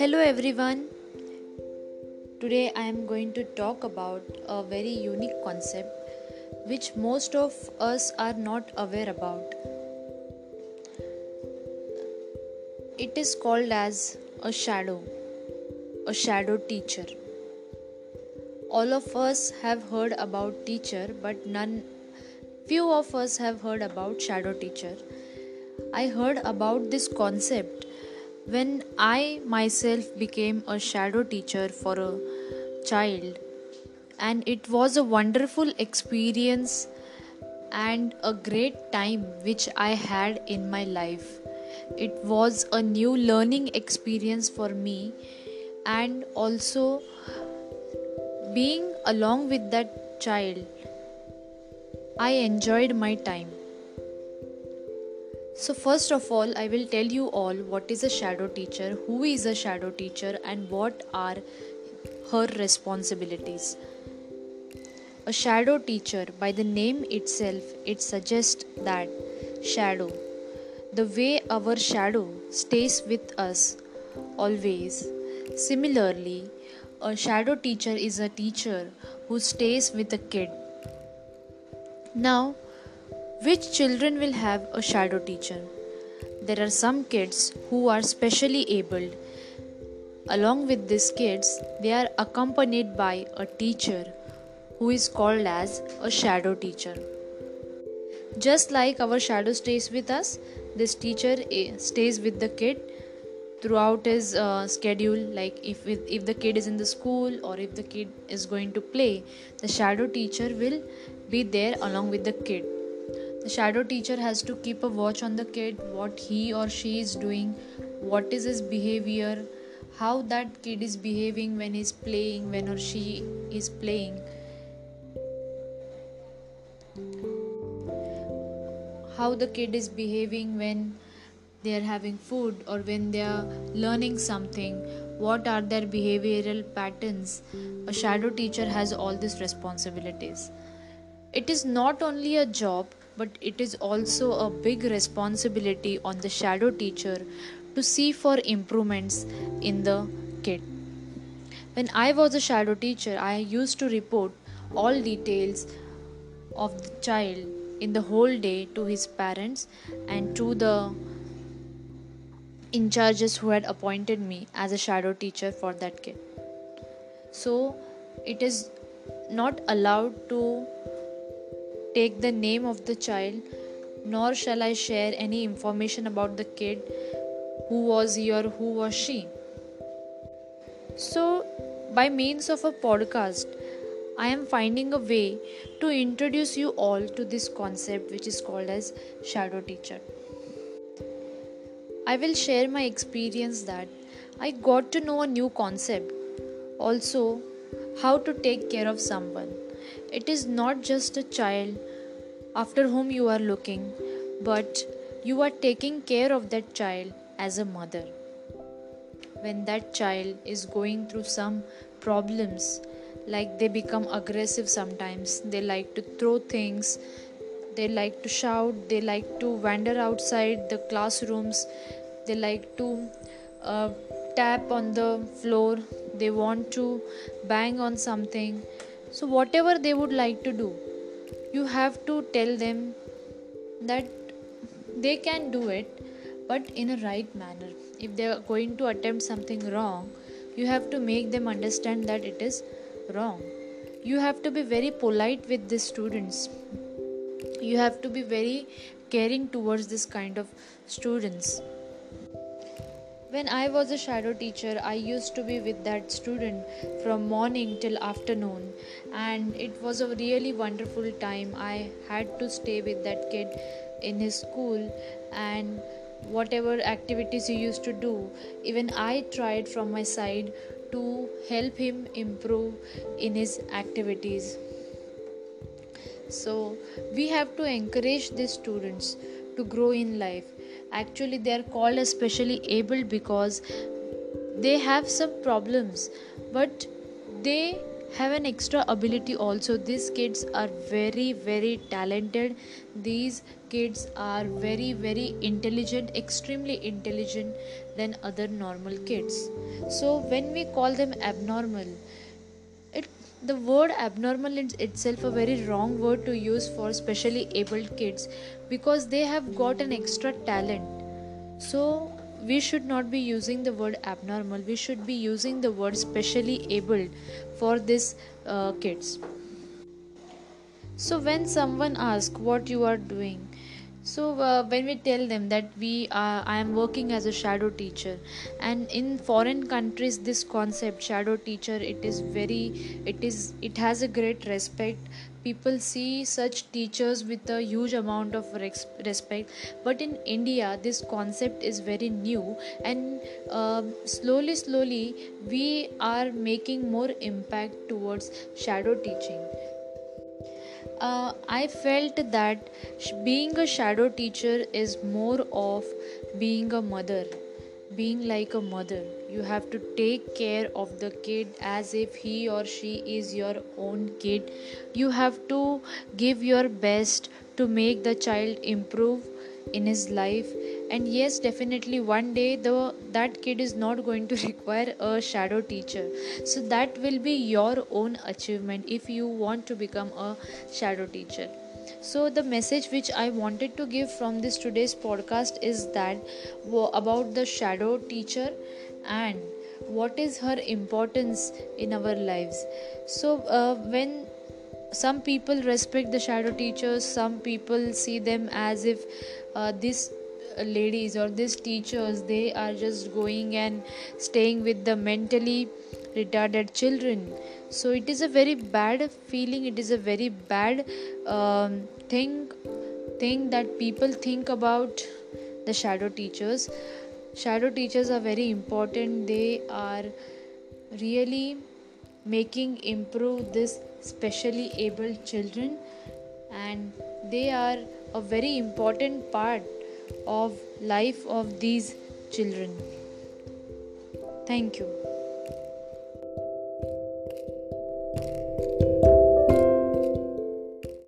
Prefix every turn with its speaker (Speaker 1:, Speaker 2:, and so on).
Speaker 1: Hello everyone. Today I am going to talk about a very unique concept which most of us are not aware about. It is called as a shadow, a shadow teacher. All of us have heard about teacher but none few of us have heard about shadow teacher. I heard about this concept when I myself became a shadow teacher for a child, and it was a wonderful experience and a great time which I had in my life. It was a new learning experience for me, and also being along with that child, I enjoyed my time. So, first of all, I will tell you all what is a shadow teacher, who is a shadow teacher, and what are her responsibilities. A shadow teacher, by the name itself, it suggests that shadow, the way our shadow stays with us always. Similarly, a shadow teacher is a teacher who stays with a kid. Now, which children will have a shadow teacher? There are some kids who are specially abled. Along with these kids, they are accompanied by a teacher who is called as a shadow teacher. Just like our shadow stays with us, this teacher stays with the kid throughout his uh, schedule like if if the kid is in the school or if the kid is going to play the shadow teacher will be there along with the kid the shadow teacher has to keep a watch on the kid, what he or she is doing, what is his behavior, how that kid is behaving when he's playing, when or she is playing. How the kid is behaving when they are having food or when they are learning something, what are their behavioral patterns. A shadow teacher has all these responsibilities. It is not only a job but it is also a big responsibility on the shadow teacher to see for improvements in the kid. When I was a shadow teacher, I used to report all details of the child in the whole day to his parents and to the in charges who had appointed me as a shadow teacher for that kid. So it is not allowed to take the name of the child, nor shall I share any information about the kid, who was he or who was she. So, by means of a podcast, I am finding a way to introduce you all to this concept which is called as shadow teacher. I will share my experience that I got to know a new concept, also, how to take care of someone it is not just a child after whom you are looking, but you are taking care of that child as a mother. When that child is going through some problems, like they become aggressive sometimes, they like to throw things, they like to shout, they like to wander outside the classrooms, they like to uh, tap on the floor, they want to bang on something so, whatever they would like to do, you have to tell them that they can do it, but in a right manner. If they are going to attempt something wrong, you have to make them understand that it is wrong. You have to be very polite with the students. You have to be very caring towards this kind of students when I was a shadow teacher, I used to be with that student from morning till afternoon, and it was a really wonderful time. I had to stay with that kid in his school, and whatever activities he used to do, even I tried from my side to help him improve in his activities. So, we have to encourage these students to grow in life actually they are called especially able because they have some problems but they have an extra ability also. These kids are very very talented. These kids are very very intelligent extremely intelligent than other normal kids. So when we call them abnormal the word abnormal is itself a very wrong word to use for specially abled kids because they have got an extra talent. So we should not be using the word abnormal. We should be using the word specially abled for these uh, kids. So when someone asks what you are doing so uh, when we tell them that we i am working as a shadow teacher and in foreign countries this concept shadow teacher it is very it is it has a great respect. People see such teachers with a huge amount of respect. But in india this concept is very new and uh, slowly slowly we are making more impact towards shadow teaching uh, I felt that being a shadow teacher is more of being a mother, being like a mother. You have to take care of the kid as if he or she is your own kid. You have to give your best to make the child improve in his life and yes definitely one day the that kid is not going to require a shadow teacher. So that will be your own achievement if you want to become a shadow teacher. So the message which i wanted to give from this today's podcast is that about the shadow teacher and what is her importance in our lives. So uh, when some people respect the shadow teachers some people see them as if uh, this ladies or these teachers they are just going and staying with the mentally retarded children. So it is a very bad feeling it is a very bad um, thing thing that people think about the shadow teachers. Shadow teachers are very important they are really making improve this specially able children and they are a very important part of life of these children. Thank you